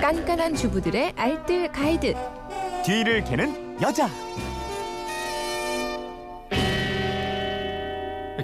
깐깐한 주부들의 알뜰 가이드. 뒤를 캐는 여자.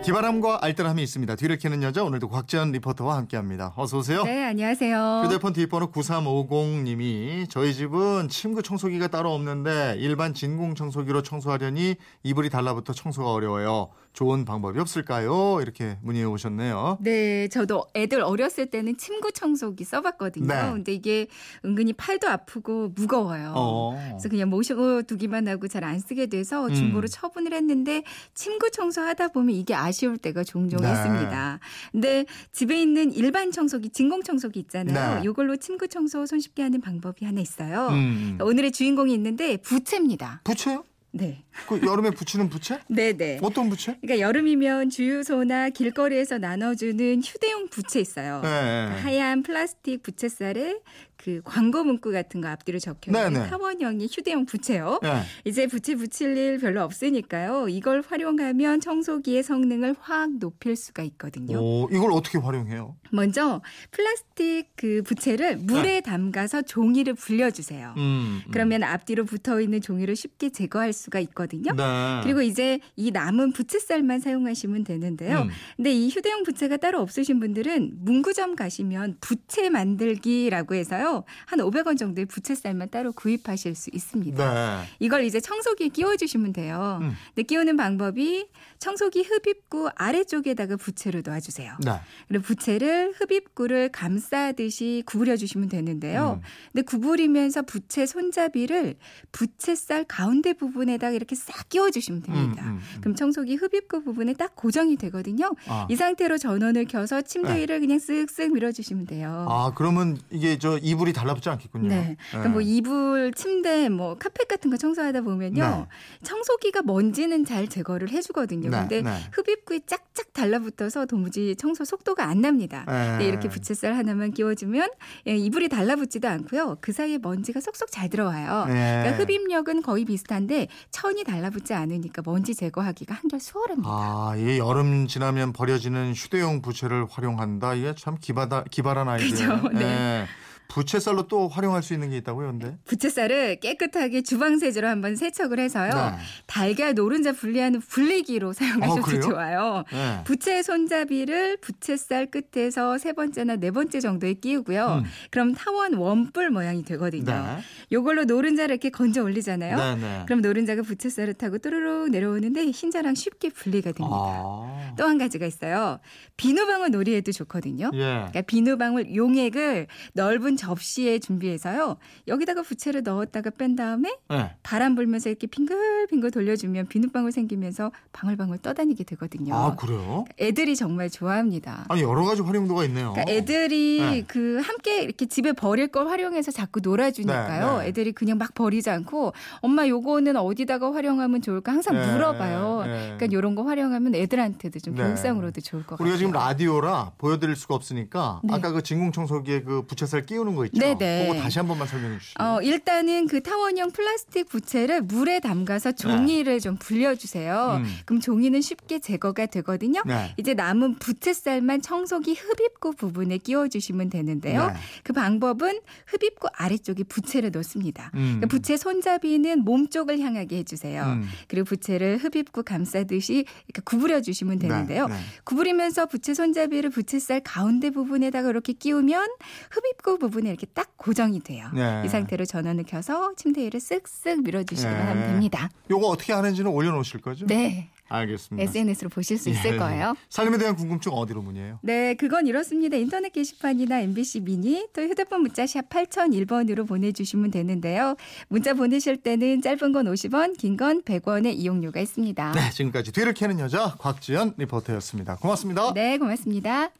기바람과 알뜰함이 있습니다. 뒤를 캐는 여자 오늘도 곽지연 리포터와 함께합니다. 어서 오세요. 네, 안녕하세요. 휴대폰 뒷번호 9350님이 저희 집은 침구 청소기가 따로 없는데 일반 진공 청소기로 청소하려니 이불이 달라붙어 청소가 어려워요. 좋은 방법이 없을까요? 이렇게 문의해 오셨네요. 네, 저도 애들 어렸을 때는 침구 청소기 써봤거든요. 네. 근데 이게 은근히 팔도 아프고 무거워요. 어. 그래서 그냥 모시고 두기만 하고 잘 안 쓰게 돼서 음. 중고로 처분을 했는데 침구 청소하다 보면 이게 아쉬울 때가 종종 네. 있습니다. 근데 집에 있는 일반 청소기, 진공 청소기 있잖아요. 네. 이걸로 침구 청소 손쉽게 하는 방법이 하나 있어요. 음. 오늘의 주인공이 있는데 부채입니다. 부채요? 네. 그 여름에 붙이는 부채? 네, 네. 어떤 부채? 그러니까 여름이면 주유소나 길거리에서 나눠주는 휴대용 부채 있어요. 네. 그러니까 하얀 플라스틱 부채살에 그 광고 문구 같은 거 앞뒤로 적혀 있는 네네. 타원형의 휴대용 부채요. 네. 이제 부채 붙일 일 별로 없으니까요. 이걸 활용하면 청소기의 성능을 확 높일 수가 있거든요. 오, 이걸 어떻게 활용해요? 먼저 플라스틱 그 부채를 물에 담가서 종이를 불려주세요. 네. 음. 음. 그러면 앞뒤로 붙어 있는 종이를 쉽게 제거할 수가 있거든요. 네. 그리고 이제 이 남은 부채살만 사용하시면 되는데요. 음. 근데 이 휴대용 부채가 따로 없으신 분들은 문구점 가시면 부채 만들기라고 해서요. 한 500원 정도의 부채살만 따로 구입하실 수 있습니다. 네. 이걸 이제 청소기에 끼워주시면 돼요. 음. 근데 끼우는 방법이 청소기 흡입구 아래쪽에다가 부채를 놔주세요. 네. 그리고 부채를 흡입구를 감싸듯이 구부려 주시면 되는데요. 음. 근데 구부리면서 부채 손잡이를 부채살 가운데 부분에다가 이렇게 싹 끼워 주시면 됩니다. 음, 음, 음. 그럼 청소기 흡입구 부분에 딱 고정이 되거든요. 아. 이 상태로 전원을 켜서 침대 위를 그냥 쓱쓱 밀어 주시면 돼요. 아, 그러면 이게 저 이불이 달라붙지 않겠군요. 네. 그러니까 뭐 이불, 침대, 뭐 카펫 같은 거 청소하다 보면요. 청소기가 먼지는 잘 제거를 해주거든요. 네, 근데 네. 흡입구에 짝짝 달라붙어서 도무지 청소 속도가 안 납니다. 네. 근데 이렇게 부채살 하나만 끼워주면 예, 이불이 달라붙지도 않고요. 그 사이에 먼지가 쏙쏙 잘 들어와요. 네. 그러니까 흡입력은 거의 비슷한데 천이 달라붙지 않으니까 먼지 제거하기가 한결 수월합니다. 아, 이 여름 지나면 버려지는 휴대용 부채를 활용한다. 이게 참 기바다, 기발한 아이디어. 그죠, 네. 부채살로 또 활용할 수 있는 게 있다고요, 근데? 부채살을 깨끗하게 주방 세제로 한번 세척을 해서요. 네. 달걀 노른자 분리하는 분리기로 사용하셔도 아, 그래요? 좋아요. 네. 부채 손잡이를 부채살 끝에서 세 번째나 네 번째 정도에 끼우고요. 음. 그럼 타원 원뿔 모양이 되거든요. 네. 요걸로 노른자를 이렇게 건져 올리잖아요. 네, 네. 그럼 노른자가 부채살을 타고 또르륵 내려오는데 흰자랑 쉽게 분리가 됩니다. 아. 또한 가지가 있어요. 비누방울 놀이에도 좋거든요. 예. 그러니까 비누방울 용액을 넓은 접시에 준비해서요. 여기다가 부채를 넣었다가 뺀 다음에 네. 바람 불면서 이렇게 빙글빙글 돌려주면 비눗방울 생기면서 방울방울 떠다니게 되거든요. 아, 그래요? 애들이 정말 좋아합니다. 아니, 여러 가지 활용도가 있네요. 그러니까 애들이 네. 그 함께 이렇게 집에 버릴 걸 활용해서 자꾸 놀아주니까요. 네, 네. 애들이 그냥 막 버리지 않고 엄마 요거는 어디다가 활용하면 좋을까 항상 네, 물어봐요. 네. 그러니까 요런 거 활용하면 애들한테도 좀 네. 교육상으로도 좋을 것 같아요. 우리가 지금 라디오라 보여드릴 수가 없으니까 네. 아까 그 진공청소기에 그 부채살 끼우는 거 있죠? 네, 네. 그거 다시 한 번만 설명해 주시죠. 어, 일단은 그 타원형 플라스틱 부채를 물에 담가서 종이를 좀 불려주세요. 음. 그럼 종이는 쉽게 제거가 되거든요. 네. 이제 남은 부채살만 청소기 흡입구 부분에 끼워주시면 되는데요. 네. 그 방법은 흡입구 아래쪽에 부채를 놓습니다. 음. 그러니까 부채 손잡이는 몸 쪽을 향하게 해주세요. 음. 그리고 부채를 흡입구 감싸듯이 구부려 주시면 되는데요. 네, 네. 구부리면서 부채 손잡이를 부채살 가운데 부분에다가 이렇게 끼우면 흡입구 부분 에 이렇게 딱 고정이 돼요. 네. 이 상태로 전원을 켜서 침대 위를 쓱쓱 밀어주시기만 네. 하면 됩니다. 요거 어떻게 하는지는 올려놓으실 거죠? 네, 알겠습니다. SNS로 보실 수 있을 예. 거예요. 살림에 대한 궁금증 어디로 문의해요? 네, 그건 이렇습니다. 인터넷 게시판이나 MBC 미니 또 휴대폰 문자 샵 8001번으로 보내주시면 되는데요. 문자 보내실 때는 짧은 건 50원, 긴 건 100원의 이용료가 있습니다. 네, 지금까지 뒤를 캐는 여자 곽지연 리포터였습니다. 고맙습니다. 네, 고맙습니다.